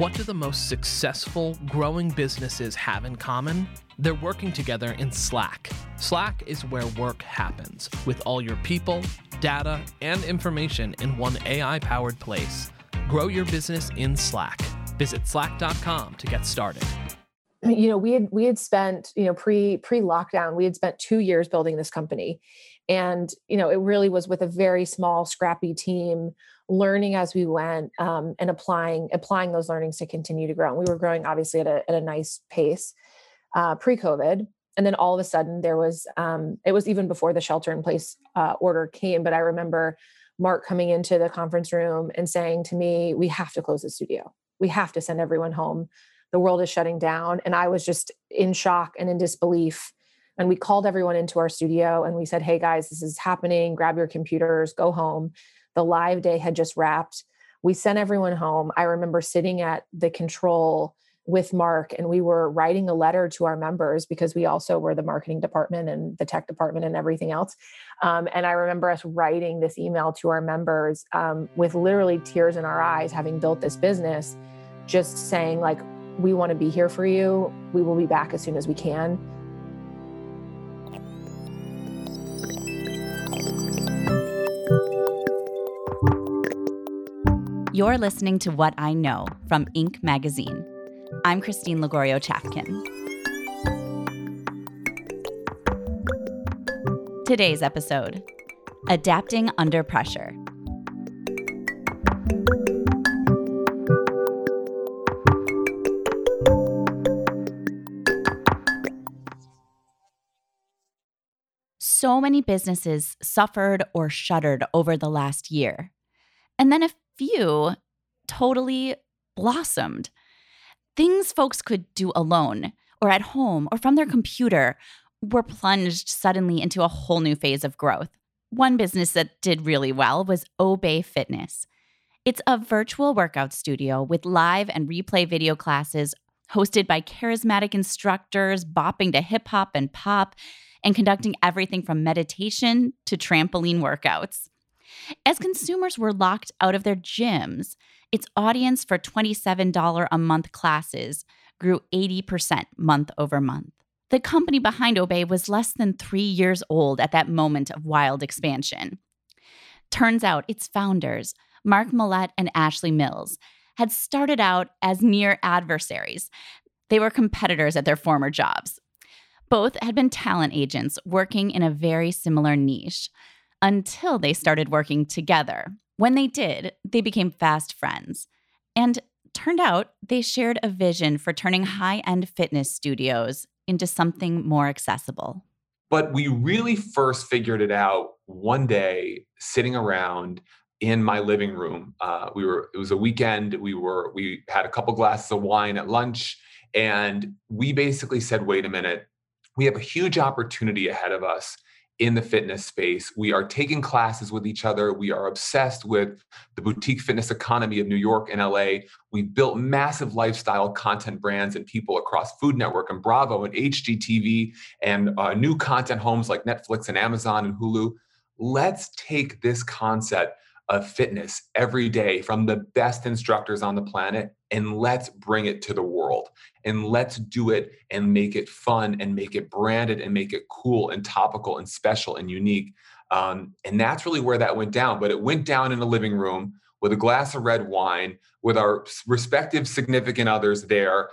What do the most successful growing businesses have in common? They're working together in Slack. Slack is where work happens, with all your people, data, and information in one AI powered place. Grow your business in Slack. Visit slack.com to get started. You know, we had we had spent, you know, pre pre lockdown, we had spent 2 years building this company. And, you know, it really was with a very small scrappy team learning as we went um, and applying applying those learnings to continue to grow. And we were growing obviously at a, at a nice pace uh, pre-COVID. And then all of a sudden there was um, it was even before the shelter in place uh, order came. But I remember Mark coming into the conference room and saying to me, "We have to close the studio. We have to send everyone home. The world is shutting down." And I was just in shock and in disbelief. And we called everyone into our studio and we said, "Hey guys, this is happening. Grab your computers, go home." The live day had just wrapped. We sent everyone home. I remember sitting at the control with Mark and we were writing a letter to our members because we also were the marketing department and the tech department and everything else. Um, and I remember us writing this email to our members um, with literally tears in our eyes, having built this business, just saying, like, we want to be here for you. We will be back as soon as we can. You're listening to What I Know from Inc. magazine. I'm Christine Lagorio Chapkin. Today's episode Adapting Under Pressure. So many businesses suffered or shuttered over the last year. And then a few totally blossomed. Things folks could do alone or at home or from their computer were plunged suddenly into a whole new phase of growth. One business that did really well was Obé Fitness. It's a virtual workout studio with live and replay video classes hosted by charismatic instructors, bopping to hip hop and pop, and conducting everything from meditation to trampoline workouts. As consumers were locked out of their gyms, its audience for $27 a month classes grew 80% month over month. The company behind Obé was less than three years old at that moment of wild expansion. Turns out its founders, Mark Mullett and Ashley Mills, had started out as near adversaries. They were competitors at their former jobs. Both had been talent agents working in a very similar niche until they started working together. When they did, they became fast friends. And turned out they shared a vision for turning high end fitness studios into something more accessible. But we really first figured it out one day sitting around in my living room. Uh, we were it was a weekend. We were we had a couple glasses of wine at lunch, and we basically said, "Wait a minute, we have a huge opportunity ahead of us." In the fitness space. We are taking classes with each other. We are obsessed with the boutique fitness economy of New York and LA. We built massive lifestyle content brands and people across Food Network and Bravo and HGTV and uh, new content homes like Netflix and Amazon and Hulu. Let's take this concept of fitness every day from the best instructors on the planet and let's bring it to the world and let's do it and make it fun and make it branded and make it cool and topical and special and unique. Um, and that's really where that went down but it went down in the living room with a glass of red wine with our respective significant others there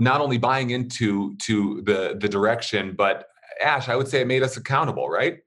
not only buying into to the the direction but ash i would say it made us accountable right?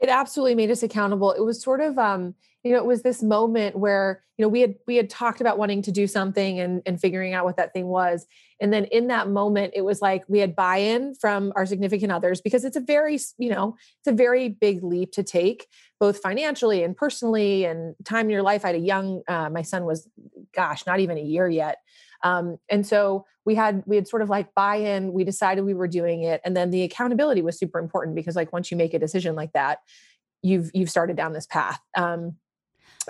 It absolutely made us accountable. It was sort of um you know it was this moment where you know we had we had talked about wanting to do something and and figuring out what that thing was. And then in that moment it was like we had buy-in from our significant others because it's a very you know it's a very big leap to take both financially and personally and time in your life. I had a young uh, my son was gosh not even a year yet. Um, and so we had we had sort of like buy in we decided we were doing it. And then the accountability was super important because like once you make a decision like that you've you've started down this path. Um,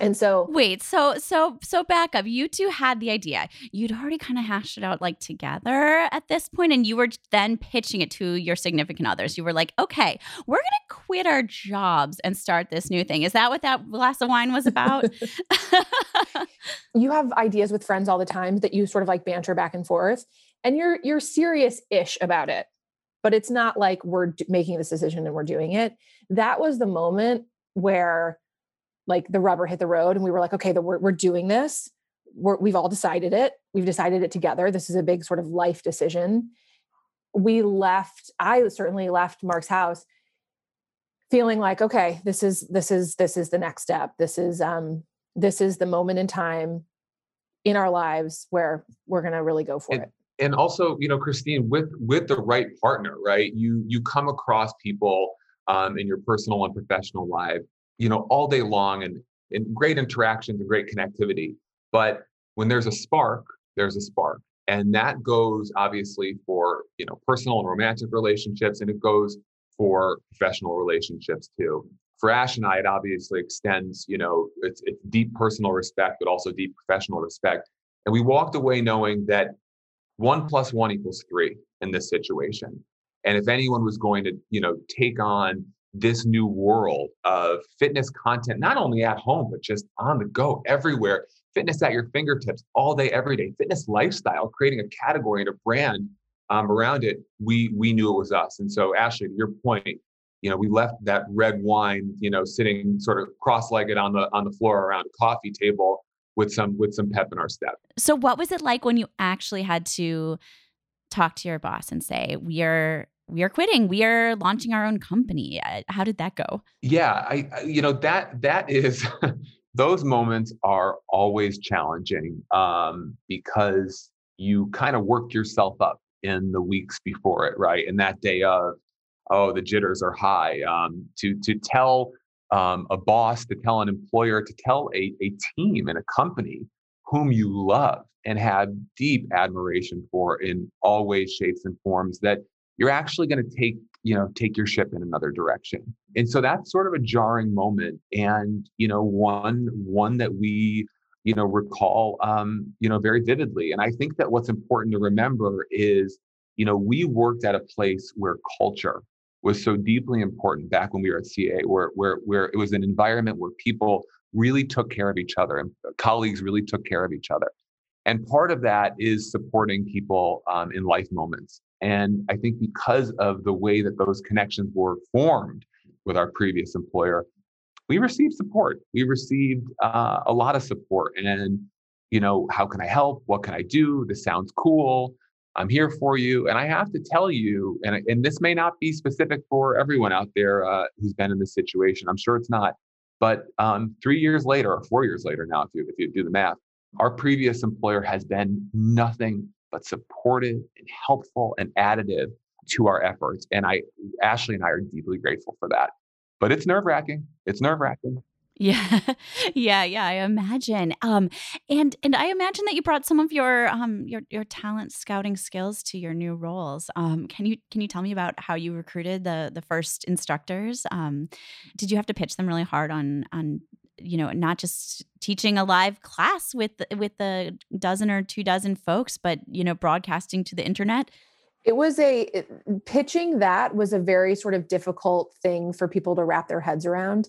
and so wait so so so back up. You two had the idea. You'd already kind of hashed it out like together at this point and you were then pitching it to your significant others. You were like okay we're gonna quit our jobs and start this new thing. Is that what that glass of wine was about? You have ideas with friends all the time that you sort of like banter back and forth and you're you're serious-ish about it but it's not like we're making this decision and we're doing it. That was the moment where like the rubber hit the road and we were like okay the, we're, we're doing this. We're, we've all decided it. We've decided it together. This is a big sort of life decision. We left i certainly left mark's house feeling like okay this is this is this is the next step. This is um this is the moment in time in our lives where we're going to really go for and, it. and also you know christine with with the right partner right? You you come across people um, in your personal and professional life you know, all day long and, and great interactions and great connectivity. But when there's a spark, there's a spark. And that goes obviously for, you know, personal and romantic relationships, and it goes for professional relationships too. For Ash and I, it obviously extends, you know, it's, it's deep personal respect, but also deep professional respect. And we walked away knowing that one plus one equals three in this situation. And if anyone was going to, you know, take on this new world of fitness content, not only at home, but just on the go everywhere. Fitness at your fingertips all day, every day. Fitness lifestyle, creating a category and a brand um, around it. We we knew it was us. And so, Ashley, to your point, you know, we left that red wine, you know, sitting sort of cross-legged on the on the floor around a coffee table with some with some pep in our step. So, what was it like when you actually had to talk to your boss and say, "We are we are quitting. We are launching our own company. Uh, how did that go? Yeah i you know that that is those moments are always challenging um, because you kind of work yourself up in the weeks before it right? And that day of oh the jitters are high. Um, to to tell um, a boss to tell an employer to tell a, a team in a company whom you love and have deep admiration for in all ways shapes and forms that you're actually going to take you know take your ship in another direction. And so that's sort of a jarring moment and you know one one that we you know recall um you know very vividly. And i think that what's important to remember is you know we worked at a place where culture was so deeply important back when we were at CAA where where where it was an environment where people really took care of each other and colleagues really took care of each other. And part of that is supporting people um, in life moments and I think because of the way that those connections were formed with our previous employer, we received support. We received uh, a lot of support. And, you know, how can I help? What can I do? This sounds cool. I'm here for you. And I have to tell you, and, and this may not be specific for everyone out there uh, who's been in this situation. I'm sure it's not. But um, three years later, or four years later now, if you, if you do the math, our previous employer has been nothing but supportive and helpful and additive to our efforts. And I, Ashley and I are deeply grateful for that. But it's nerve wracking. It's nerve wracking. Yeah. yeah, yeah, I imagine. Um and and I imagine that you brought some of your um your your talent scouting skills to your new roles. Um can you can you tell me about how you recruited the the first instructors? Um did you have to pitch them really hard on on you know not just teaching a live class with with a dozen or two dozen folks but you know broadcasting to the internet? It was a pitching that was a very sort of difficult thing for people to wrap their heads around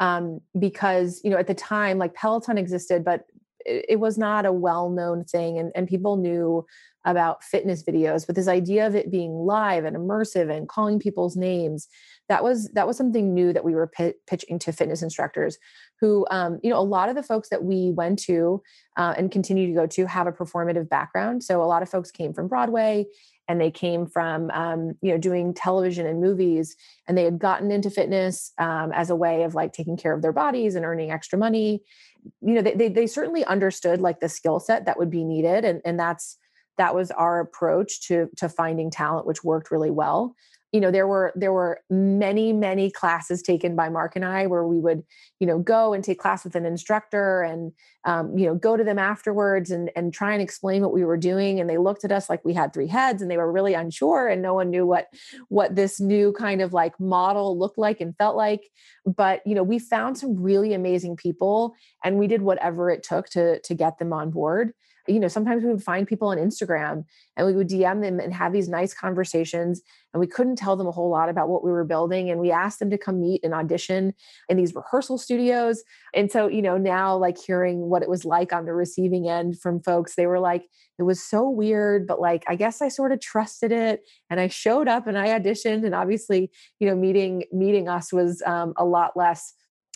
um, because you know at the time like peloton existed but it, it was not a well-known thing and, and people knew about fitness videos but this idea of it being live and immersive and calling people's names that was that was something new that we were p- pitching to fitness instructors who um, you know a lot of the folks that we went to uh, and continue to go to have a performative background. So a lot of folks came from broadway and they came from um, you know doing television and movies and they had gotten into fitness um, as a way of like taking care of their bodies and earning extra money. You know they, they, they certainly understood like the skill set that would be needed and, and that's that was our approach to to finding talent which worked really well you know there were there were many many classes taken by mark and i where we would you know go and take class with an instructor and um, you know go to them afterwards and and try and explain what we were doing. And they looked at us like we had three heads and they were really unsure and no one knew what what this new kind of like model looked like and felt like. But you know we found some really amazing people and we did whatever it took to to get them on board you know, sometimes we would find people on Instagram and we would DM them and have these nice conversations. And we couldn't tell them a whole lot about what we were building. And we asked them to come meet and audition in these rehearsal studios. And so, you know, now like hearing what it was like on the receiving end from folks, they were like, it was so weird, but like, I guess I sort of trusted it. And I showed up and I auditioned. And obviously, you know, meeting, meeting us was um, a lot less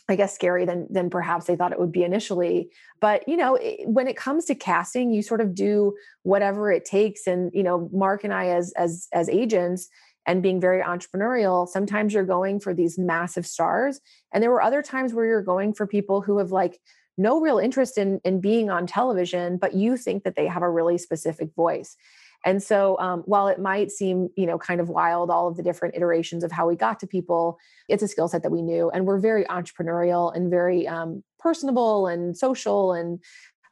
I guess scary than than perhaps they thought it would be initially. But you know, it, when it comes to casting, you sort of do whatever it takes. And you know, Mark and I, as as as agents, and being very entrepreneurial, sometimes you're going for these massive stars, and there were other times where you're going for people who have like no real interest in in being on television, but you think that they have a really specific voice. And so, um, while it might seem, you know, kind of wild, all of the different iterations of how we got to people, it's a skill set that we knew, and we're very entrepreneurial and very um, personable and social, and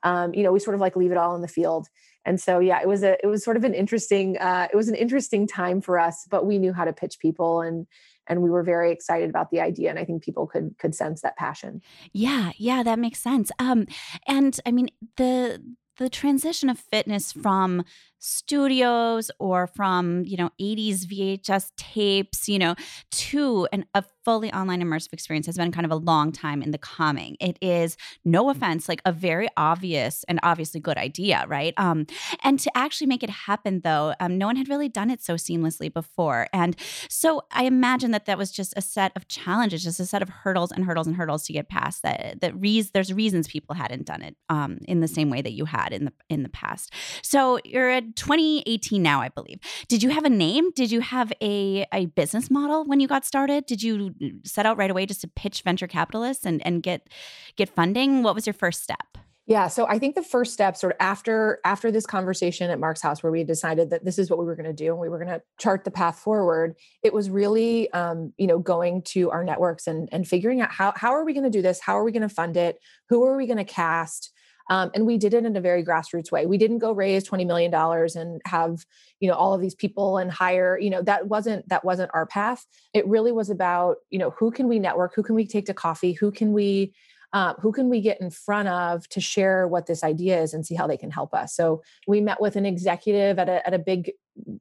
um, you know, we sort of like leave it all in the field. And so, yeah, it was a, it was sort of an interesting, uh, it was an interesting time for us, but we knew how to pitch people and and we were very excited about the idea and i think people could could sense that passion yeah yeah that makes sense um and i mean the the transition of fitness from studios or from you know 80s vhs tapes you know to an, a fully online immersive experience has been kind of a long time in the coming. It is no mm. offense like a very obvious and obviously good idea right? Um and to actually make it happen though um, no one had really done it so seamlessly before. And so i imagine that that was just a set of challenges just a set of hurdles and hurdles and hurdles to get past that that re- there's reasons people hadn't done it um in the same way that you had in the in the past. So you're a 2018 now, I believe. Did you have a name? Did you have a, a business model when you got started? Did you set out right away just to pitch venture capitalists and, and get get funding? What was your first step? Yeah, so I think the first step, sort of after after this conversation at Mark's house, where we decided that this is what we were going to do and we were going to chart the path forward, it was really, um, you know, going to our networks and and figuring out how how are we going to do this? How are we going to fund it? Who are we going to cast? Um, and we did it in a very grassroots way. We didn't go raise $20 million and have, you know, all of these people and hire, you know, that wasn't, that wasn't our path. It really was about, you know, who can we network? Who can we take to coffee? Who can we, uh, who can we get in front of to share what this idea is and see how they can help us so we met with an executive at a, at a big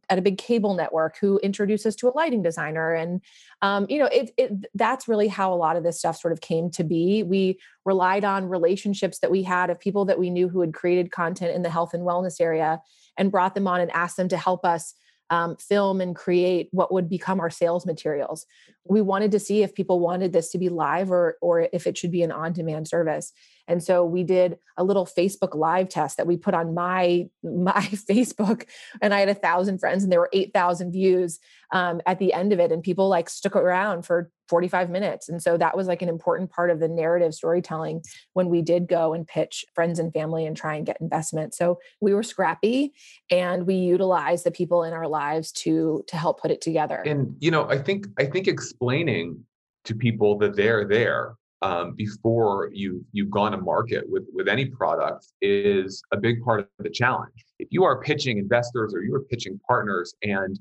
at a big cable network who introduces us to a lighting designer and um, you know it, it that's really how a lot of this stuff sort of came to be we relied on relationships that we had of people that we knew who had created content in the health and wellness area and brought them on and asked them to help us um, film and create what would become our sales materials. We wanted to see if people wanted this to be live or or if it should be an on-demand service. And so we did a little Facebook live test that we put on my my Facebook, and I had a thousand friends, and there were eight thousand views um, at the end of it, and people like stuck around for 45 minutes. And so that was like an important part of the narrative storytelling when we did go and pitch friends and family and try and get investment. So we were scrappy and we utilized the people in our lives to to help put it together. And you know, I think I think explaining to people that they're there um, before you you've gone to market with with any product is a big part of the challenge. If you are pitching investors or you are pitching partners and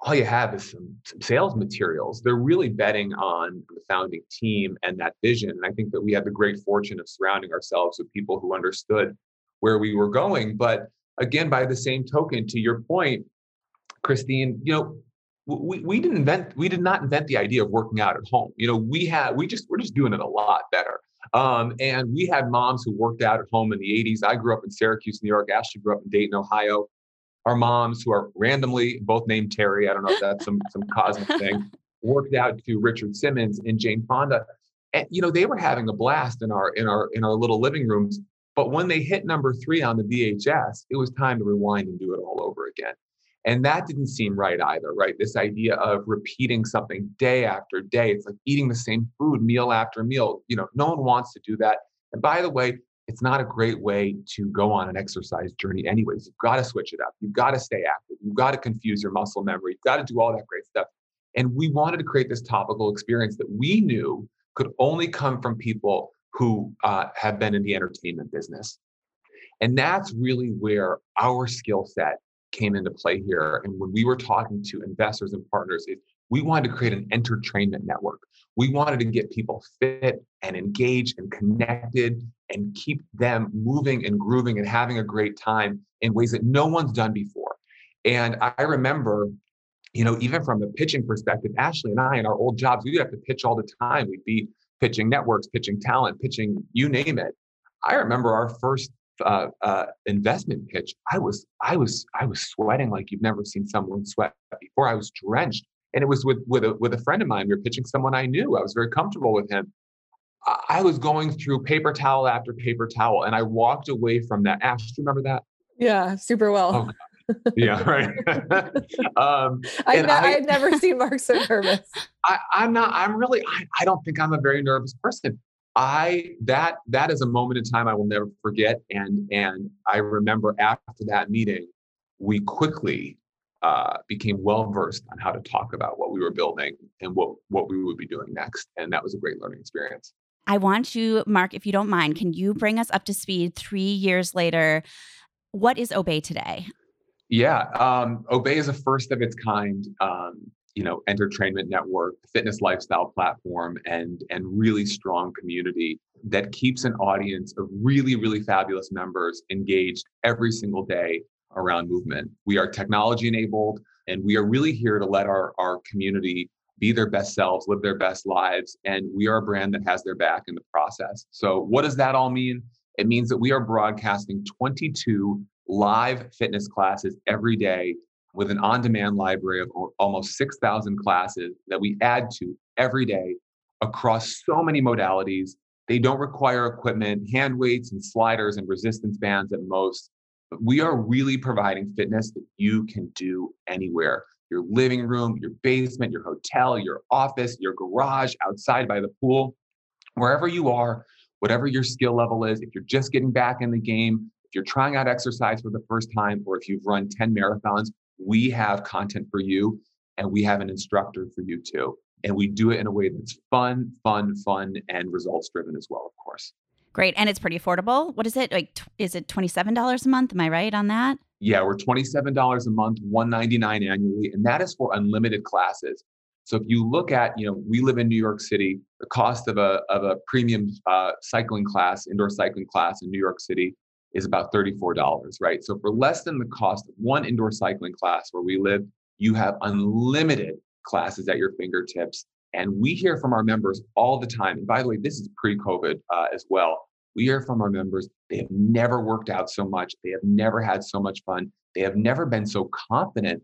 all you have is some, some sales materials, they're really betting on the founding team and that vision. And I think that we had the great fortune of surrounding ourselves with people who understood where we were going. But again, by the same token, to your point, Christine, you know, we, we didn't invent we did not invent the idea of working out at home. You know we had we just we're just doing it a lot better. Um, and we had moms who worked out at home in the 80s i grew up in syracuse new york. Ashley grew up in dayton ohio. Our moms who are randomly both named terry i don't know if that's some some cosmic thing worked out to richard simmons and jane fonda. And you know they were having a blast in our in our in our little living rooms. But when they hit number three on the vhs it was time to rewind and do it all over again and that didn't seem right either, right? This idea of repeating something day after day. It's like eating the same food meal after meal. You know, no one wants to do that. And by the way, it's not a great way to go on an exercise journey anyways you've got to switch it up you've got to stay active you've got to confuse your muscle memory you've got to do all that great stuff and we wanted to create this topical experience that we knew could only come from people who uh, have been in the entertainment business and that's really where our skill set came into play here and when we were talking to investors and partners it, we wanted to create an entertainment network we wanted to get people fit and engaged and connected and keep them moving and grooving and having a great time in ways that no one's done before. And I remember, you know, even from the pitching perspective, Ashley and I in our old jobs, we'd have to pitch all the time. We'd be pitching networks, pitching talent, pitching you name it. I remember our first uh, uh, investment pitch. I was, I was, I was sweating like you've never seen someone sweat before. I was drenched and it was with with a with a friend of mine. We were pitching someone I knew. I was very comfortable with him. I was going through paper towel after paper towel, and I walked away from that. Ash, do you remember that? Yeah, super well. Oh, yeah, right. um, I, I had never seen Mark so nervous. I, am not. I'm really. I, I don't think I'm a very nervous person. I that that is a moment in time I will never forget. And and I remember after that meeting, we quickly uh, became well versed on how to talk about what we were building and what what we would be doing next, and that was a great learning experience. I want you, Mark, if you don't mind, can you bring us up to speed three years later? What is Obé today? Yeah, um, Obé is a first of its kind, um, you know, entertainment network, fitness lifestyle platform, and and really strong community that keeps an audience of really, really fabulous members engaged every single day around movement. We are technology enabled, and we are really here to let our, our community be their best selves, live their best lives. And we are a brand that has their back in the process. So, what does that all mean? It means that we are broadcasting 22 live fitness classes every day with an on demand library of almost 6,000 classes that we add to every day across so many modalities. They don't require equipment, hand weights and sliders and resistance bands at most. But we are really providing fitness that you can do anywhere your living room, your basement, your hotel, your office, your garage, outside by the pool, wherever you are, whatever your skill level is. If you're just getting back in the game, if you're trying out exercise for the first time, or if you've run 10 marathons, we have content for you and we have an instructor for you too. And we do it in a way that's fun, fun, fun, and results driven as well, of course. Great. And it's pretty affordable. What is it? Like, t- is it $27 a month? Am I right on that? Yeah, we're $27 a month, 199 annually, and that is for unlimited classes. So if you look at, you know, we live in New York City, the cost of a, of a premium uh, cycling class, indoor cycling class in New York City is about $34, right? So for less than the cost of one indoor cycling class where we live, you have unlimited classes at your fingertips. And we hear from our members all the time. And by the way, this is pre COVID uh, as well. We hear from our members, they have never worked out so much. They have never had so much fun. They have never been so confident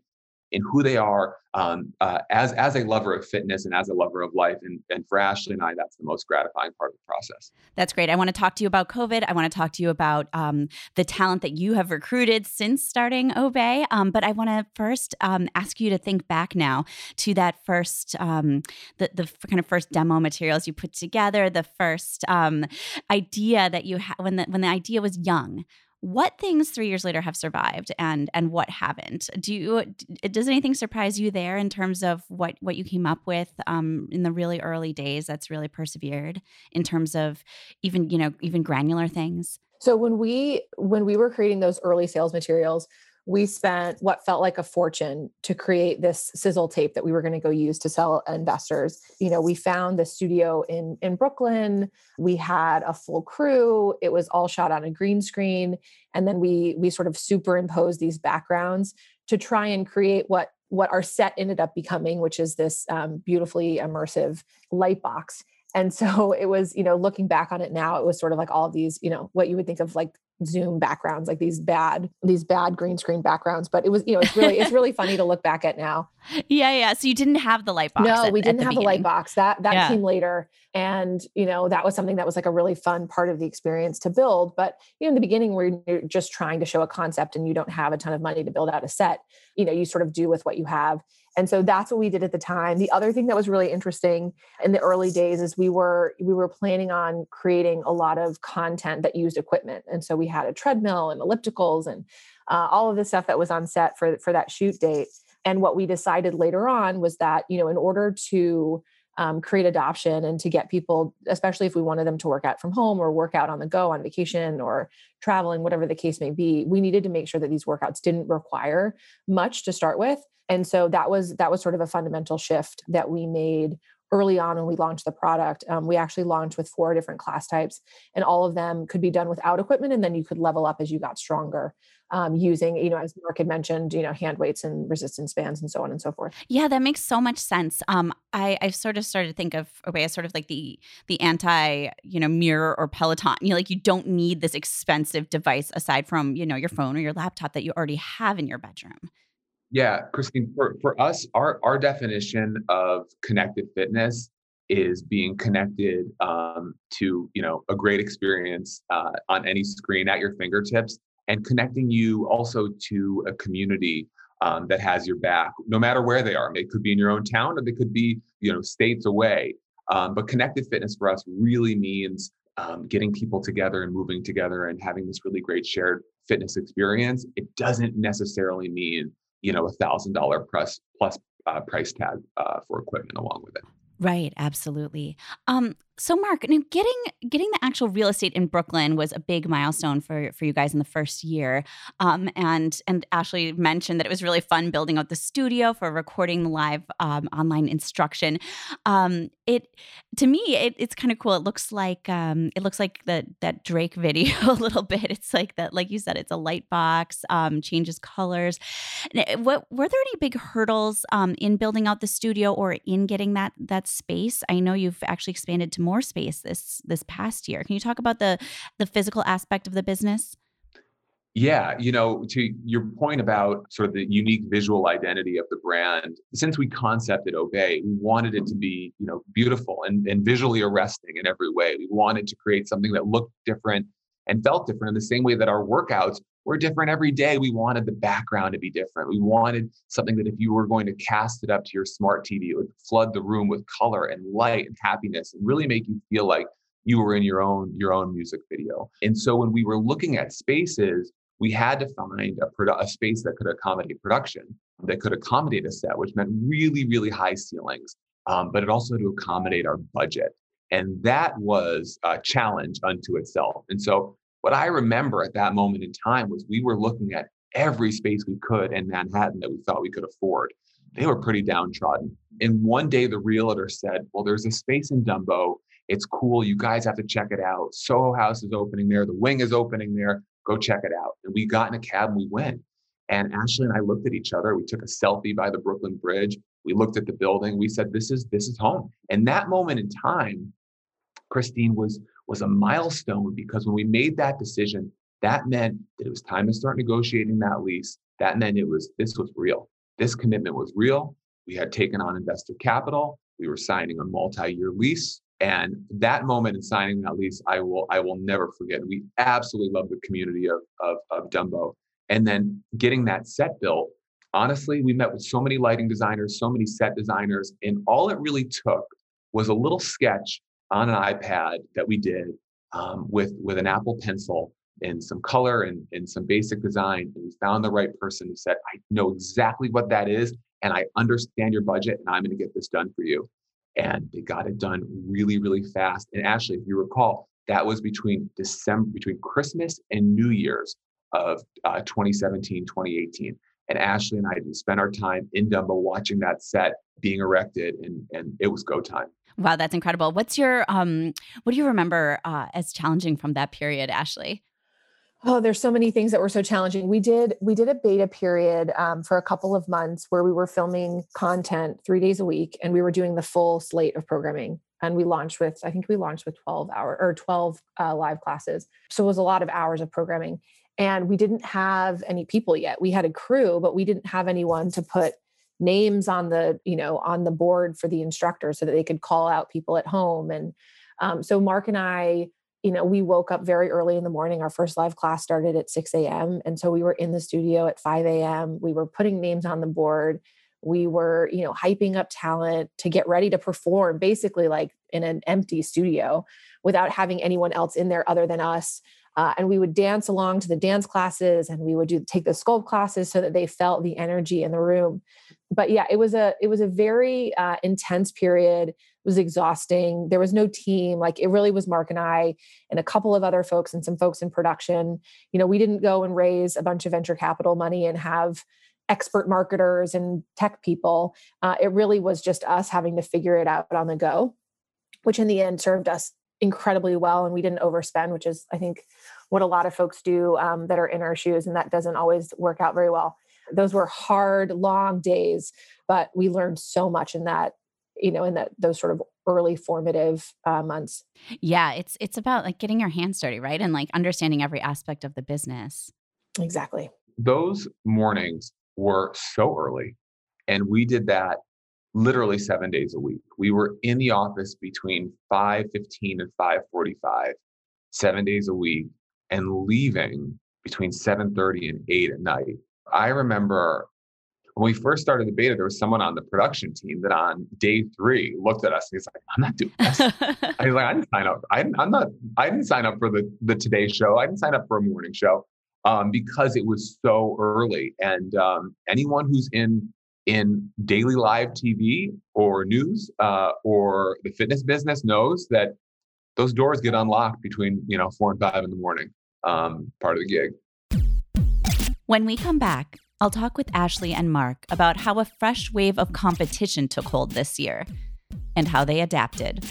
in who they are um, uh, as as a lover of fitness and as a lover of life. And, and for Ashley and I, that's the most gratifying part of the process. That's great. I want to talk to you about COVID. I want to talk to you about um, the talent that you have recruited since starting Obé. Um, but I want to first um, ask you to think back now to that first, um, the, the kind of first demo materials you put together, the first um, idea that you had when the, when the idea was young what things three years later have survived and and what haven't? Do you does anything surprise you there in terms of what what you came up with um, in the really early days that's really persevered in terms of even you know even granular things? So when we when we were creating those early sales materials we spent what felt like a fortune to create this sizzle tape that we were going to go use to sell investors. You know we found the studio in in brooklyn. We had a full crew. It was all shot on a green screen. And then we we sort of superimposed these backgrounds to try and create what what our set ended up becoming which is this um, beautifully immersive light box. And so it was you know looking back on it now it was sort of like all of these you know what you would think of like zoom backgrounds like these bad these bad green screen backgrounds but it was you know it's really it's really funny to look back at now yeah yeah so you didn't have the light box no at, we didn't the have beginning. the light box that that yeah. came later and you know that was something that was like a really fun part of the experience to build but you know in the beginning where you're just trying to show a concept and you don't have a ton of money to build out a set you know you sort of do with what you have and so that's what we did at the time. The other thing that was really interesting in the early days is we were we were planning on creating a lot of content that used equipment. And so we had a treadmill and ellipticals and uh, all of the stuff that was on set for for that shoot date. And what we decided later on was that you know in order to um, create adoption and to get people, especially if we wanted them to work out from home or work out on the go on vacation or traveling, whatever the case may be, we needed to make sure that these workouts didn't require much to start with. And so that was that was sort of a fundamental shift that we made early on when we launched the product. Um, we actually launched with four different class types, and all of them could be done without equipment, and then you could level up as you got stronger um, using, you know, as Mark had mentioned, you know, hand weights and resistance bands and so on and so forth. Yeah, that makes so much sense. Um, I, I've sort of started to think of Obé as sort of like the the anti, you know, mirror or Peloton. You know, like you don't need this expensive device aside from, you know, your phone or your laptop that you already have in your bedroom. Yeah, Christine, for, for us, our, our definition of connected fitness is being connected um, to you know a great experience uh, on any screen at your fingertips and connecting you also to a community um, that has your back, no matter where they are. It could be in your own town, or they could be, you know, states away. Um, but connected fitness for us really means um, getting people together and moving together and having this really great shared fitness experience. It doesn't necessarily mean, you know, a thousand dollar plus plus uh, price tag uh, for equipment along with it. Right, absolutely. Um, so Mark, now getting getting the actual real estate in Brooklyn was a big milestone for for you guys in the first year. Um, and and Ashley mentioned that it was really fun building out the studio for recording live um, online instruction. Um, it to me, it, it's kind of cool. It looks like um, it looks like that that Drake video a little bit. It's like that, like you said, it's a light box, um, changes colors. What were there any big hurdles um, in building out the studio or in getting that that space? I know you've actually expanded to more space this this past year. Can you talk about the the physical aspect of the business? Yeah, you know, to your point about sort of the unique visual identity of the brand, since we concepted Obé, we wanted it to be, you know, beautiful and, and visually arresting in every way. We wanted to create something that looked different and felt different in the same way that our workouts were different every day. We wanted the background to be different. We wanted something that if you were going to cast it up to your smart TV, it would flood the room with color and light and happiness and really make you feel like you were in your own your own music video. And so when we were looking at spaces, we had to find a, produ- a space that could accommodate production, that could accommodate a set, which meant really, really high ceilings, um, but it also had to accommodate our budget. And that was a challenge unto itself. And so what I remember at that moment in time was we were looking at every space we could in Manhattan that we thought we could afford. They were pretty downtrodden. And one day the realtor said, Well, there's a space in Dumbo. It's cool. You guys have to check it out. Soho House is opening there. The wing is opening there. Go check it out. And we got in a cab and we went. And Ashley and I looked at each other. We took a selfie by the Brooklyn Bridge. We looked at the building. We said, This is this is home. And that moment in time, Christine was was a milestone because when we made that decision, that meant that it was time to start negotiating that lease. That meant it was this was real. This commitment was real. We had taken on investor capital. We were signing a multi-year lease. And that moment in signing that lease, I will I will never forget. We absolutely love the community of, of, of Dumbo. And then getting that set built, honestly, we met with so many lighting designers, so many set designers, and all it really took was a little sketch on an iPad that we did um, with with an Apple Pencil and some color and, and some basic design. And we found the right person who said, I know exactly what that is, and I understand your budget, and I'm going to get this done for you. And they got it done really, really fast. And actually, if you recall, that was between December, between Christmas and New Year's of uh, 2017, 2018. And Ashley and I spent our time in Dumbo watching that set being erected, and, and it was go time. Wow, that's incredible. What's your um what do you remember uh as challenging from that period, Ashley? Oh, there's so many things that were so challenging. We did we did a beta period um, for a couple of months where we were filming content three days a week, and we were doing the full slate of programming. And we launched with I think we launched with 12 hour or 12 uh, live classes, so it was a lot of hours of programming. And we didn't have any people yet. We had a crew, but we didn't have anyone to put names on the you know on the board for the instructor so that they could call out people at home and um, so mark and i you know we woke up very early in the morning our first live class started at 6 a.m and so we were in the studio at 5 a.m we were putting names on the board we were you know hyping up talent to get ready to perform basically like in an empty studio without having anyone else in there other than us uh, and we would dance along to the dance classes and we would do take the sculpt classes so that they felt the energy in the room. But yeah it was a it was a very uh, intense period. It was exhausting. There was no team. Like it really was mark and i and a couple of other folks and some folks in production. You know we didn't go and raise a bunch of venture capital money and have expert marketers and tech people. Uh, it really was just us having to figure it out on the go, which in the end served us incredibly well. And we didn't overspend, which is, I think, what a lot of folks do um, that are in our shoes. And that doesn't always work out very well. Those were hard, long days, but we learned so much in that, you know, in that those sort of early formative uh, months. Yeah, it's it's about like getting your hands dirty, right? And like understanding every aspect of the business. Exactly. Those mornings were so early. And we did that literally seven days a week. We were in the office between 5:15 and 5:45, seven days a week, and leaving between 7:30 and 8 at night. I remember when we first started the beta, there was someone on the production team that on day three looked at us and he's like, "I'm not doing this." I was like, "I didn't sign up. I didn't, I'm not. I didn't sign up for the the Today Show. I didn't sign up for a morning show." um, because it was so early. And um, anyone who's in in daily live TV or news uh, or the fitness business knows that those doors get unlocked between you know four and five in the morning. Um, part of the gig. When we come back, I'll talk with Ashley and Mark about how a fresh wave of competition took hold this year and how they adapted.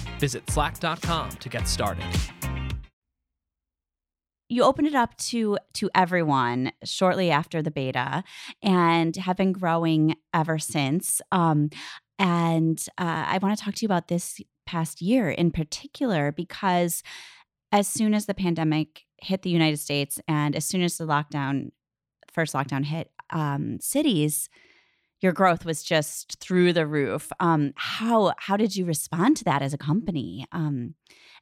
Visit slack.com to get started. You opened it up to to everyone shortly after the beta, and have been growing ever since. Um, and uh, I want to talk to you about this past year in particular because as soon as the pandemic hit the United States, and as soon as the lockdown, first lockdown hit um, cities, your growth was just through the roof. Um, how how did you respond to that as a company? Um,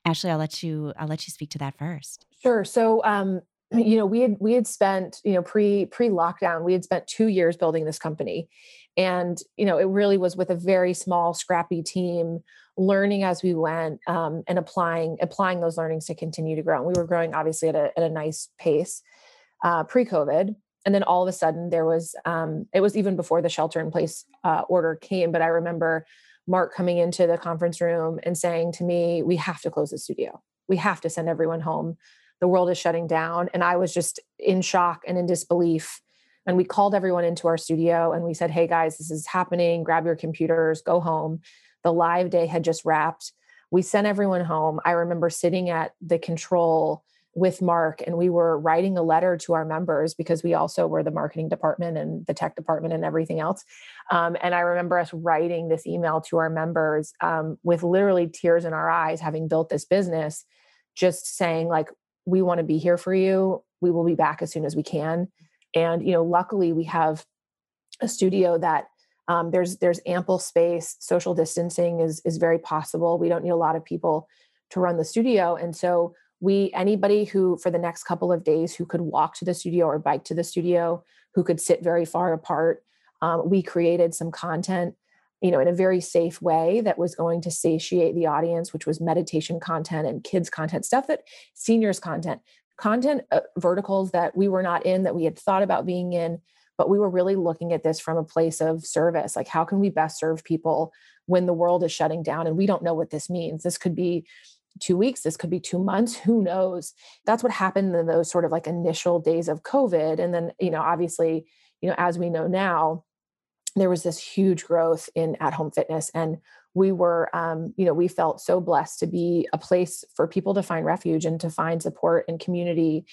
Ashley, I'll let you I'll let you speak to that first. Sure. So um, you know, we had we had spent, you know, pre pre lockdown, we had spent two years building this company. And, you know, it really was with a very small, scrappy team, learning as we went um, and applying applying those learnings to continue to grow. And we were growing obviously at a, at a nice pace uh, pre-COVID and then all of a sudden there was um, it was even before the shelter in place uh, order came but i remember mark coming into the conference room and saying to me we have to close the studio. We have to send everyone home. The world is shutting down. And i was just in shock and in disbelief. And we called everyone into our studio and we said hey guys this is happening. Grab your computers. Go home. The live day had just wrapped. We sent everyone home. I remember sitting at the control with Mark and we were writing a letter to our members because we also were the marketing department and the tech department and everything else. Um, and I remember us writing this email to our members um, with literally tears in our eyes, having built this business, just saying, like, we want to be here for you. We will be back as soon as we can. And, you know, luckily we have a studio that um, there's there's ample space. Social distancing is is very possible. We don't need a lot of people to run the studio, and so we anybody who for the next couple of days who could walk to the studio or bike to the studio who could sit very far apart um, we created some content you know in a very safe way that was going to satiate the audience which was meditation content and kids content stuff that seniors content content uh, verticals that we were not in that we had thought about being in but we were really looking at this from a place of service like how can we best serve people when the world is shutting down and we don't know what this means? This could be two weeks this could be two months who knows? That's what happened in those sort of like initial days of covid and then you know obviously you know as we know now there was this huge growth in at home fitness and we were um, you know we felt so blessed to be a place for people to find refuge and to find support and community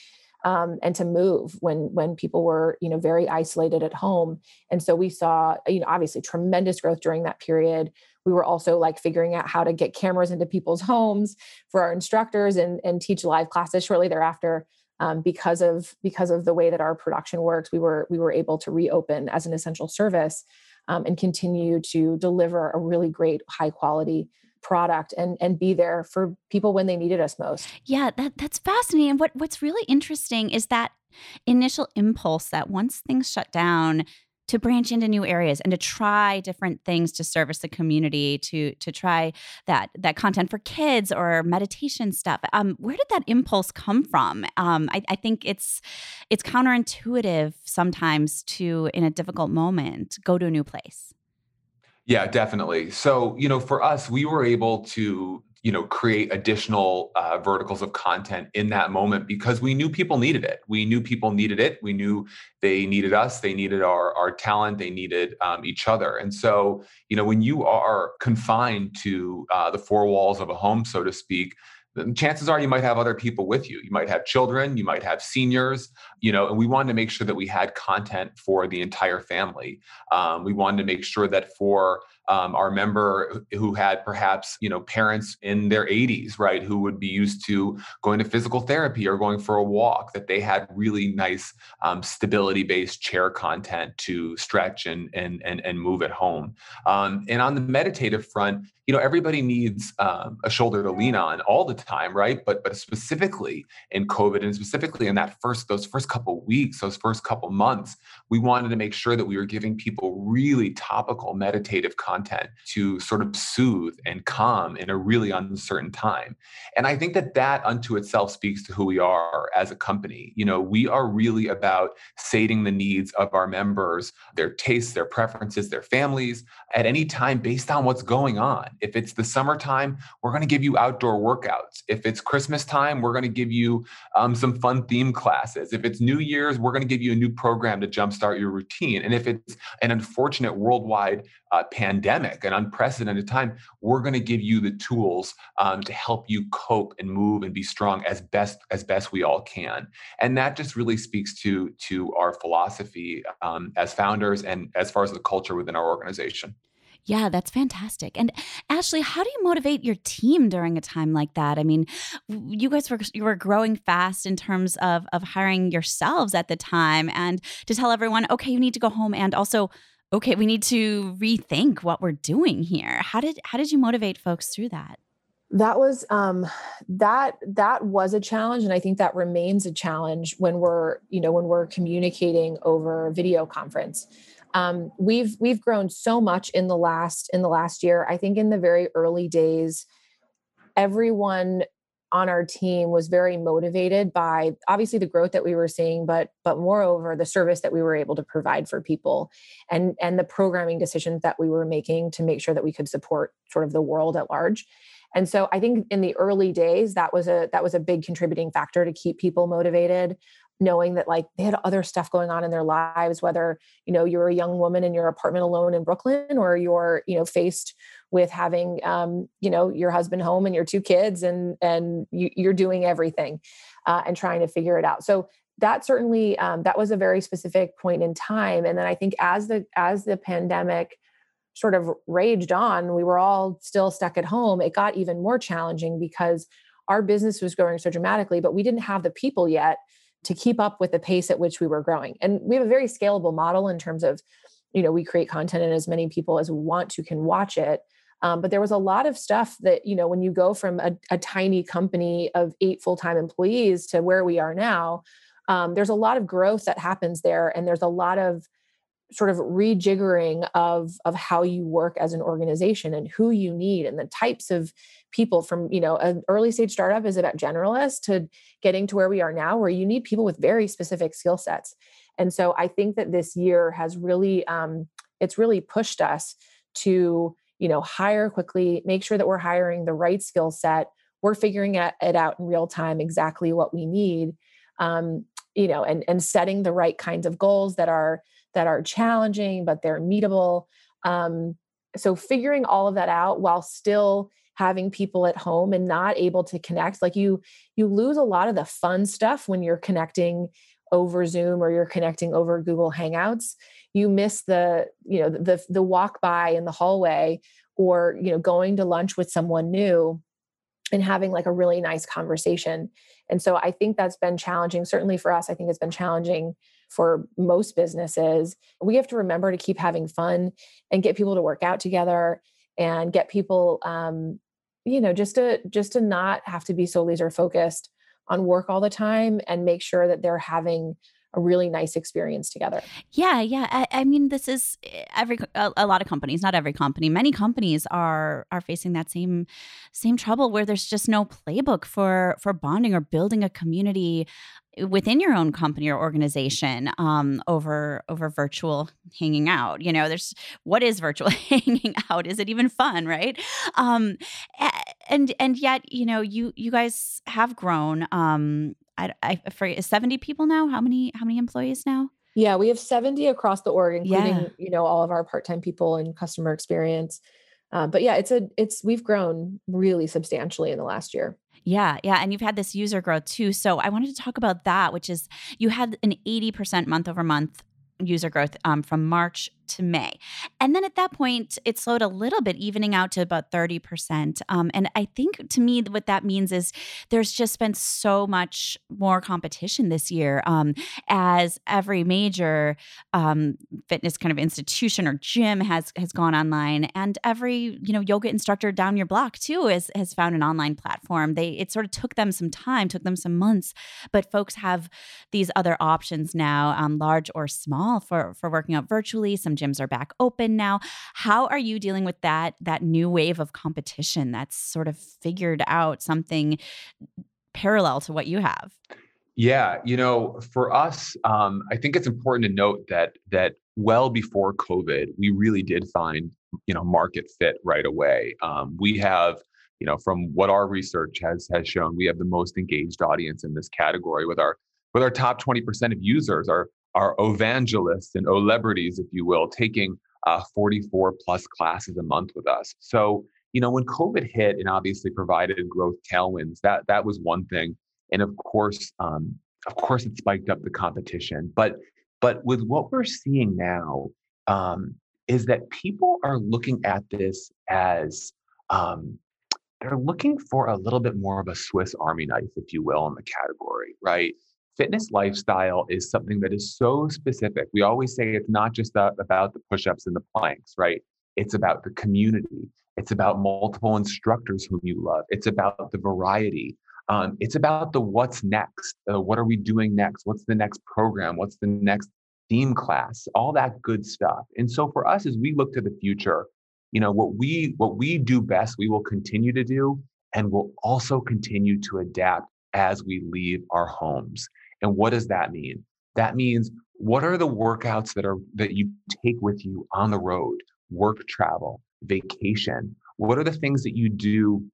um, and to move when when people were you know very isolated at home. And so we saw you know obviously tremendous growth during that period we were also like figuring out how to get cameras into people's homes for our instructors and and teach live classes shortly thereafter um, because of because of the way that our production works we were we were able to reopen as an essential service um, and continue to deliver a really great high quality product and and be there for people when they needed us most. Yeah, that that's fascinating. And what what's really interesting is that initial impulse that once things shut down to branch into new areas and to try different things to service the community to to try that that content for kids or meditation stuff. Um, where did that impulse come from? Um, I, I think it's it's counterintuitive sometimes to in a difficult moment go to a new place. Yeah, definitely. So, you know, for us, we were able to, you know, create additional uh, verticals of content in that moment because we knew people needed it. We knew people needed it. We knew they needed us. They needed our our talent. They needed um, each other. And so, you know, when you are confined to uh, the four walls of a home, so to speak, chances are you might have other people with you. You might have children, you might have seniors, you know, and we wanted to make sure that we had content for the entire family. Um, we wanted to make sure that for um, our member who had perhaps you know parents in their 80s right who would be used to going to physical therapy or going for a walk that they had really nice um, stability based chair content to stretch and and and, and move at home. Um, and on the meditative front you know everybody needs um, a shoulder to lean on all the time right but but specifically in covid and specifically in that first those first couple weeks those first couple months we wanted to make sure that we were giving people really topical meditative content to sort of soothe and calm in a really uncertain time. And I think that that unto itself speaks to who we are as a company. You know, we are really about sating the needs of our members, their tastes, their preferences, their families at any time based on what's going on. If it's the summertime, we're going to give you outdoor workouts. If it's Christmas time, we're going to give you um, some fun theme classes. If it's New Year's, we're going to give you a new program to jumpstart your routine. And if it's an unfortunate worldwide uh, pandemic, an unprecedented time, we're going to give you the tools um, to help you cope and move and be strong as best as best we all can. And that just really speaks to to our philosophy um, as founders and as far as the culture within our organization. Yeah, that's fantastic. And Ashley, how do you motivate your team during a time like that? I mean, you guys were you were growing fast in terms of of hiring yourselves at the time and to tell everyone, okay, you need to go home and also okay, we need to rethink what we're doing here. How did how did you motivate folks through that? That was um that that was a challenge and I think that remains a challenge when we're, you know, when we're communicating over video conference. Um, we've we've grown so much in the last in the last year. I think in the very early days, everyone on our team was very motivated by obviously the growth that we were seeing but but moreover the service that we were able to provide for people and and the programming decisions that we were making to make sure that we could support sort of the world at large and so i think in the early days that was a that was a big contributing factor to keep people motivated knowing that like they had other stuff going on in their lives whether you know you're a young woman in your apartment alone in brooklyn or you're you know faced with having um, you know your husband home and your two kids and and you, are doing everything uh, and trying to figure it out. So that certainly um, that was a very specific point in time and then i think as the as the pandemic sort of raged on we were all still stuck at home it got even more challenging because our business was growing so dramatically but we didn't have the people yet to keep up with the pace at which we were growing. And we have a very scalable model in terms of, you know, we create content and as many people as want to can watch it. Um, but there was a lot of stuff that, you know, when you go from a, a tiny company of eight full time employees to where we are now, um, there's a lot of growth that happens there. And there's a lot of sort of rejiggering of of how you work as an organization and who you need and the types of people from you know an early stage startup is about generalists to getting to where we are now where you need people with very specific skill sets. And so i think that this year has really um, it's really pushed us to you know hire quickly make sure that we're hiring the right skill set. We're figuring it out in real time exactly what we need. Um, you know and and setting the right kinds of goals that are that are challenging, but they're meetable. Um, so figuring all of that out while still having people at home and not able to connect like you you lose a lot of the fun stuff when you're connecting over zoom or you're connecting over google hangouts you miss the you know the the walk by in the hallway or you know going to lunch with someone new and having like a really nice conversation. And so i think that's been challenging certainly for us i think it's been challenging for most businesses. We have to remember to keep having fun and get people to work out together and get people um, you know just to just to not have to be so laser focused on work all the time and make sure that they're having a really nice experience together. Yeah, yeah. I, I mean, this is eh, every a, a, lot of companies, not every company. Many companies are are facing that same same trouble where there's just no playbook for for bonding or building a community within your own company or organization um, over over virtual hanging out you know there's what is virtual hanging out? Is it even fun right? Um, and and yet you know you you guys have grown um, I, I forget 70 people now? How many how many employees now? Yeah we have 70 across the org including yeah. you know all of our part-time people and customer experience. Uh, but yeah it's a it's we've grown really substantially in the last year yeah, yeah. And you've had this user growth too. So I wanted to talk about that, which is you had an 80% month over month user growth um, from March to May. And then at that point, it slowed a little bit, evening out to about 30%. Um, and I think to me, what that means is there's just been so much more competition this year um, as every major um, fitness kind of institution or gym has has gone online. And every, you know, yoga instructor down your block too has, has found an online platform. They It sort of took them some time, took them some months, but folks have these other options now, um, large or small, for, for working out virtually. Some gyms are back open now. How are you dealing with that that new wave of competition that's sort of figured out something parallel to what you have? Yeah, you know, for us, um, I think it's important to note that that well before COVID, we really did find you know market fit right away. Um, we have you know from what our research has has shown, we have the most engaged audience in this category with our with our top 20% of users are are evangelists and celebrities, if you will, taking uh, 44 plus classes a month with us. So, you know, when COVID hit and obviously provided growth tailwinds, that that was one thing. And of course, um, of course, it spiked up the competition. But but with what we're seeing now, um, is that people are looking at this as um, they're looking for a little bit more of a Swiss Army knife, if you will, in the category, right? Fitness lifestyle is something that is so specific. We always say it's not just about the push ups and the planks, right? It's about the community. It's about multiple instructors whom you love. It's about the variety. Um, it's about the what's next. Uh, what are we doing next? What's the next program? What's the next theme class? All that good stuff. And so for us, as we look to the future, you know what we what we do best, we will continue to do, and we'll also continue to adapt as we leave our homes. And what does that mean? That means what are the workouts that are that you take with you on the road, work travel, vacation? What are the things that you do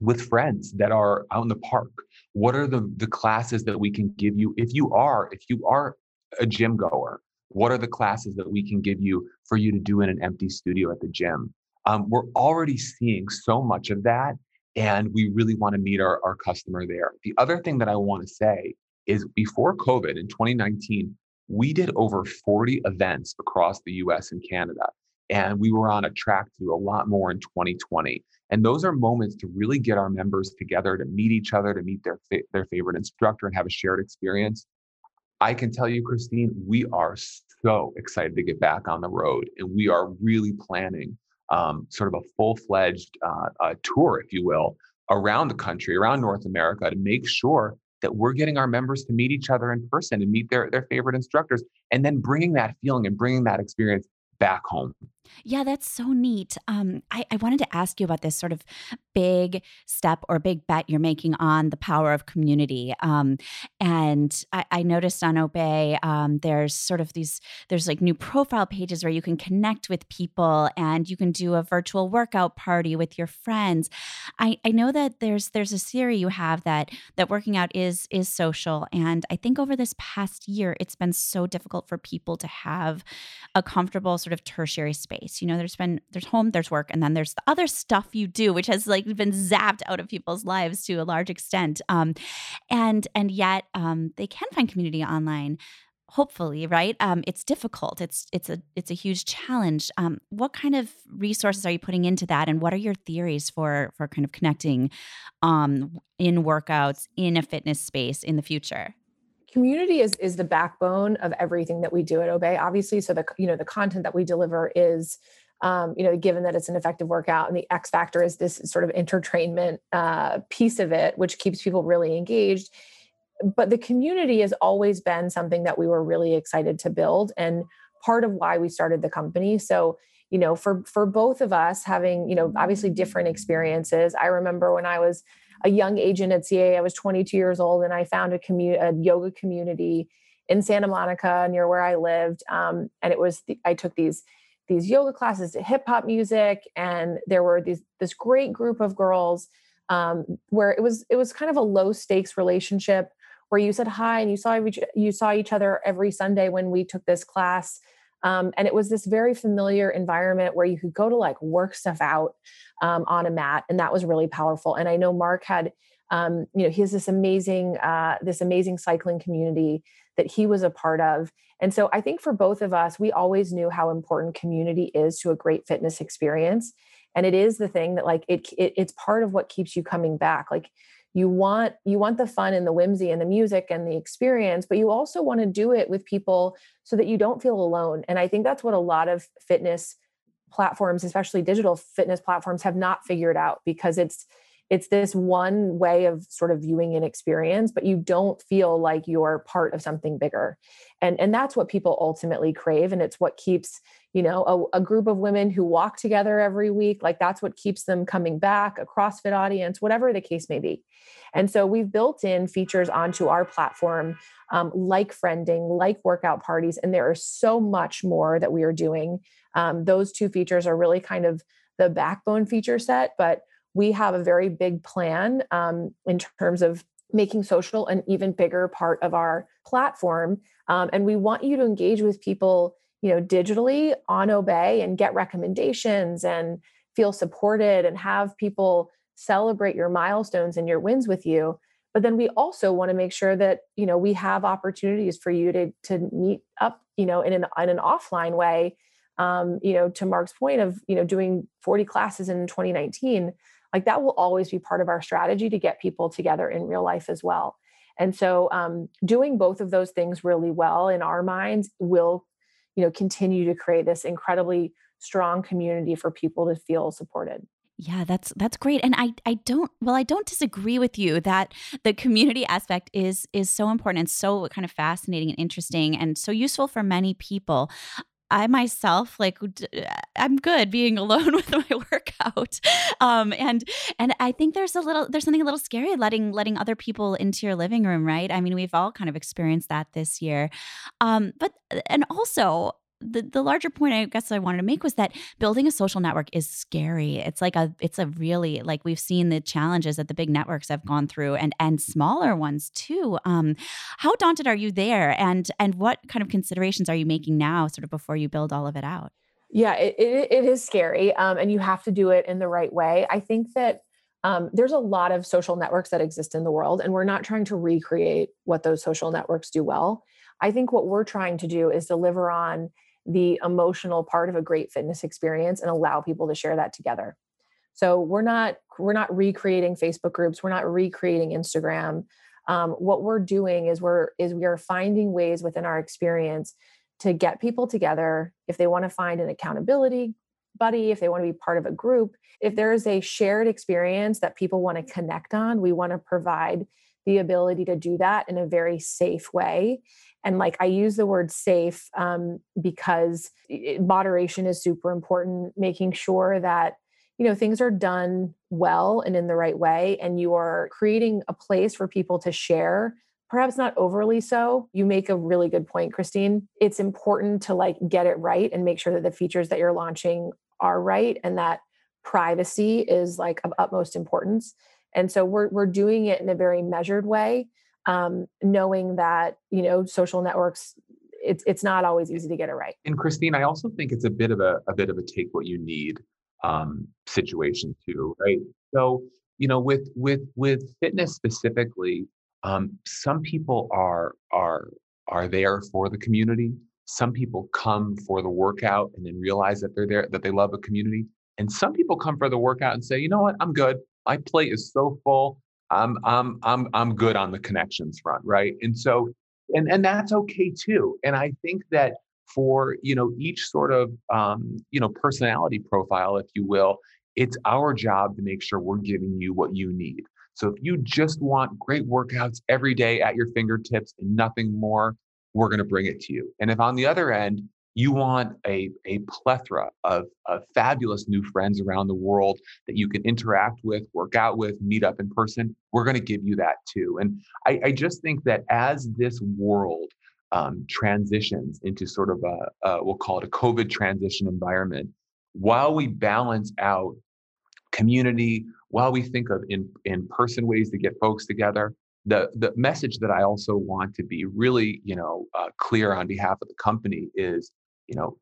with friends that are out in the park? What are the the classes that we can give you if you are if you are a gym goer? What are the classes that we can give you for you to do in an empty studio at the gym? Um, we're already seeing so much of that, and we really want to meet our, our customer there. The other thing that I want to say is before COVID in 2019, we did over 40 events across the US and Canada. And we were on a track to do a lot more in 2020. And those are moments to really get our members together to meet each other, to meet their, fa- their favorite instructor and have a shared experience. I can tell you, Christine, we are so excited to get back on the road. And we are really planning um, sort of a full fledged uh, tour, if you will, around the country, around North America to make sure that we're getting our members to meet each other in person and meet their, their favorite instructors and then bringing that feeling and bringing that experience back home. Yeah, that's so neat. Um, I, I, wanted to ask you about this sort of big step or big bet you're making on the power of community. Um, and I, I, noticed on Obé, um, there's sort of these, there's like new profile pages where you can connect with people and you can do a virtual workout party with your friends. I, I know that there's there's a theory you have that that working out is is social, and I think over this past year, it's been so difficult for people to have a comfortable sort of tertiary space space. You know there's been there's home there's work and then there's the other stuff you do which has like been zapped out of people's lives to a large extent. Um, and and yet um, they can find community online hopefully right? Um, it's difficult. It's it's a it's a huge challenge. Um, what kind of resources are you putting into that and what are your theories for for kind of connecting um, in workouts in a fitness space in the future community is is the backbone of everything that we do at Obé obviously. So the you know the content that we deliver is um, you know given that it's an effective workout and the x factor is this sort of entertainment uh, piece of it which keeps people really engaged. But the community has always been something that we were really excited to build and part of why we started the company. So you know for for both of us having you know obviously different experiences. I remember when i was a young agent at CAA i was 22 years old and i found a community a yoga community in santa monica near where i lived um, and it was the, i took these these yoga classes to hip hop music and there were these this great group of girls um, where it was it was kind of a low stakes relationship where you said hi and you saw each, you saw each other every Sunday when we took this class. Um, and it was this very familiar environment where you could go to like work stuff out um, on a mat, and that was really powerful. And I know Mark had, um, you know, he has this amazing, uh, this amazing cycling community that he was a part of. And so I think for both of us, we always knew how important community is to a great fitness experience, and it is the thing that like it, it it's part of what keeps you coming back. Like you want you want the fun and the whimsy and the music and the experience but you also want to do it with people so that you don't feel alone and i think that's what a lot of fitness platforms especially digital fitness platforms have not figured out because it's it's this one way of sort of viewing an experience but you don't feel like you're part of something bigger. And and that's what people ultimately crave and it's what keeps you know a, a, group of women who walk together every week like that's what keeps them coming back a crossfit audience whatever the case may be. And so we've built in features onto our platform um, like friending like workout parties and there is so much more that we are doing. Um, those two features are really kind of the backbone feature set but we have a very big plan um, in terms of making social an even bigger part of our platform um, and we want you to engage with people you know digitally on Obé and get recommendations and feel supported and have people celebrate your milestones and your wins with you. But then we also want to make sure that you know we have opportunities for you to to meet up you know in an in an offline way um, you know to mark's point of you know doing 40 classes in 2019 like that will always be part of our strategy to get people together in real life as well and so um, doing both of those things really well in our minds will you know continue to create this incredibly strong community for people to feel supported yeah, that's that's great. And I I don't well I don't disagree with you that the community aspect is is so important and so kind of fascinating and interesting and so useful for many people. I myself like I'm good being alone with my workout. Um and and I think there's a little there's something a little scary letting letting other people into your living room, right? I mean, we've all kind of experienced that this year. Um but and also the, the larger point I guess I wanted to make was that building a social network is scary. It's like a it's a really like we've seen the challenges that the big networks have gone through and and smaller ones too. Um, how daunted are you there, and and what kind of considerations are you making now, sort of before you build all of it out? Yeah, it, it, it is scary, um, and you have to do it in the right way. I think that um, there's a lot of social networks that exist in the world, and we're not trying to recreate what those social networks do well. I think what we're trying to do is deliver on the emotional part of a great fitness experience and allow people to share that together. So we're not we're not recreating facebook groups. We're not recreating instagram. Um, what we're doing is we're is we are finding ways within our experience to get people together. If they want to find an accountability buddy if they want to be part of a group if there is a shared experience that people want to connect on we want to provide the ability to do that in a very safe way and like i use the word safe um, because it, moderation is super important making sure that you know things are done well and in the right way and you are creating a place for people to share perhaps not overly so. You make a really good point christine. It's important to like get it right and make sure that the features that you're launching are right and that privacy is like of utmost importance. And so we're we're doing it in a very measured way um, knowing that you know social networks it's it's not always easy to get it right. And Christine, I also think it's a bit of a, a bit of a take what you need um, situation too, right? So you know, with with with fitness specifically, um, some people are are are there for the community. Some people come for the workout and then realize that they're there that they love a community. And some people come for the workout and say, you know what, I'm good. My plate is so full. I'm I'm I'm I'm good on the connections front, right? And so and and that's okay too. And I think that for you know each sort of um, you know personality profile, if you will, it's our job to make sure we're giving you what you need. So if you just want great workouts every day at your fingertips and nothing more, we're going to bring it to you. And if on the other end, you want a, a plethora of, of fabulous new friends around the world that you can interact with, work out with, meet up in person, we're going to give you that too. And I, I just think that as this world um, transitions into sort of a, a, we'll call it a COVID transition environment, while we balance out community, while we think of in in person ways to get folks together, the the message that I also want to be really you know uh, clear on behalf of the company is you know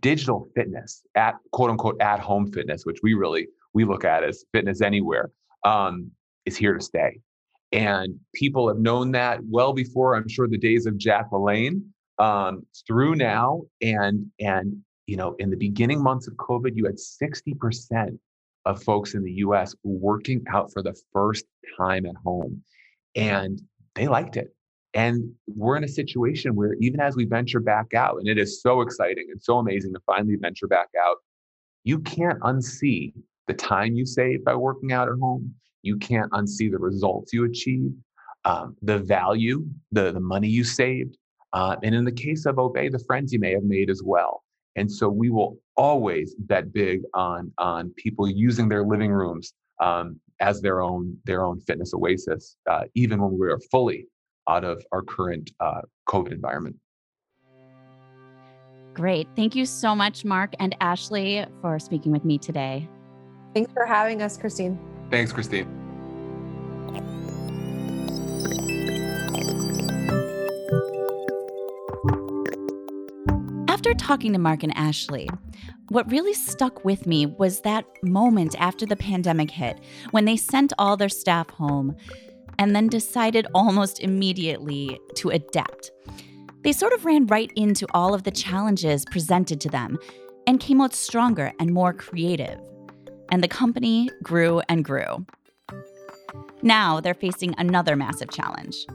digital fitness at quote unquote at home fitness, which we really we look at as fitness anywhere, um, is here to stay. And people have known that well before. I'm sure the days of Jack LaLanne um, through now, and and you know in the beginning months of COVID, you had 60 percent of folks in the US working out for the first time at home. And they liked it. And we're in a situation where even as we venture back out, and it is so exciting and so amazing to finally venture back out, you can't unsee the time you save by working out at home. You can't unsee the results you achieve, um, the value, the, the money you saved. Uh, and in the case of Obé, the friends you may have made as well. And so we will always bet big on on people using their living rooms um, as their own their own fitness oasis, uh, even when we are fully out of our current uh, COVID environment. Great. Thank you so much, Mark and Ashley, for speaking with me today. Thanks for having us, Christine. Thanks, Christine. After talking to Mark and Ashley, what really stuck with me was that moment after the pandemic hit when they sent all their staff home and then decided almost immediately to adapt. They sort of ran right into all of the challenges presented to them and came out stronger and more creative. And the company grew and grew. Now they're facing another massive challenge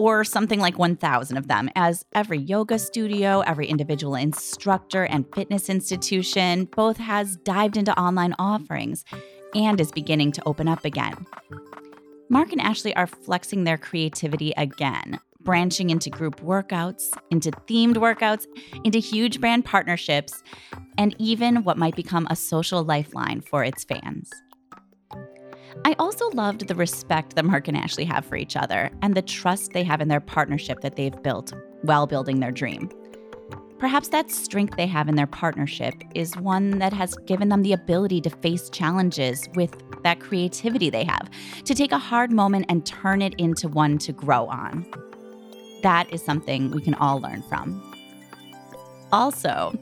or something like 1,000 of them, as every yoga studio, every individual instructor, and fitness institution both has dived into online offerings and is beginning to open up again. Mark and Ashley are flexing their creativity again, branching into group workouts, into themed workouts, into huge brand partnerships, and even what might become a social lifeline for its fans. I also loved the respect that Mark and Ashley have for each other and the trust they have in their partnership that they've built while building their dream. Perhaps that strength they have in their partnership is one that has given them the ability to face challenges with that creativity they have, to take a hard moment and turn it into one to grow on. That is something we can all learn from. Also,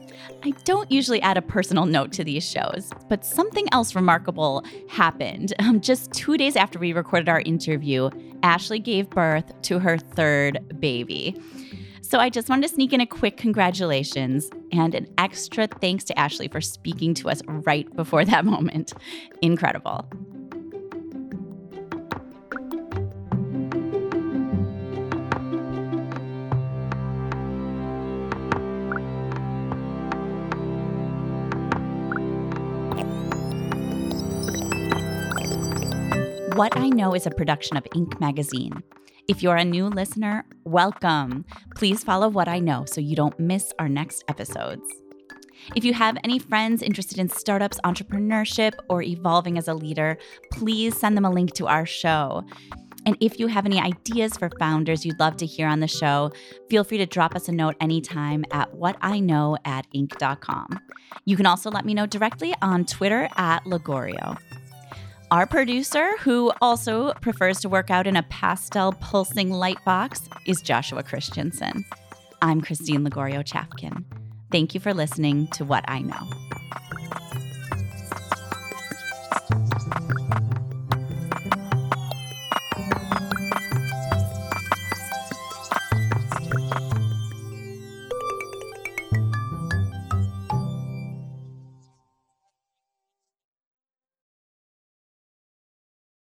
I don't usually add a personal note to these shows, but something else remarkable happened. Um, just two days after we recorded our interview, Ashley gave birth to her third baby. So I just wanted to sneak in a quick congratulations and an extra thanks to Ashley for speaking to us right before that moment. Incredible. What I Know is a production of Inc. magazine. If you're a new listener, welcome. Please follow What I Know so you don't miss our next episodes. If you have any friends interested in startups, entrepreneurship, or evolving as a leader, please send them a link to our show. And if you have any ideas for founders you'd love to hear on the show, feel free to drop us a note anytime at whatiknow at inc.com. You can also let me know directly on Twitter at Lagorio. Our producer, who also prefers to work out in a pastel pulsing light box, is Joshua Christensen. I'm Christine Lagorio Chafkin. Thank you for listening to What I Know.